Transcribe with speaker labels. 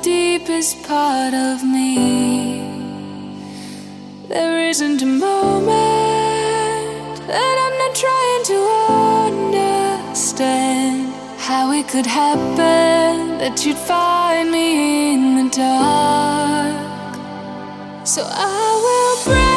Speaker 1: deepest part of me. There isn't a moment that I'm not trying to understand how it could happen that you'd find me in the dark. So I will break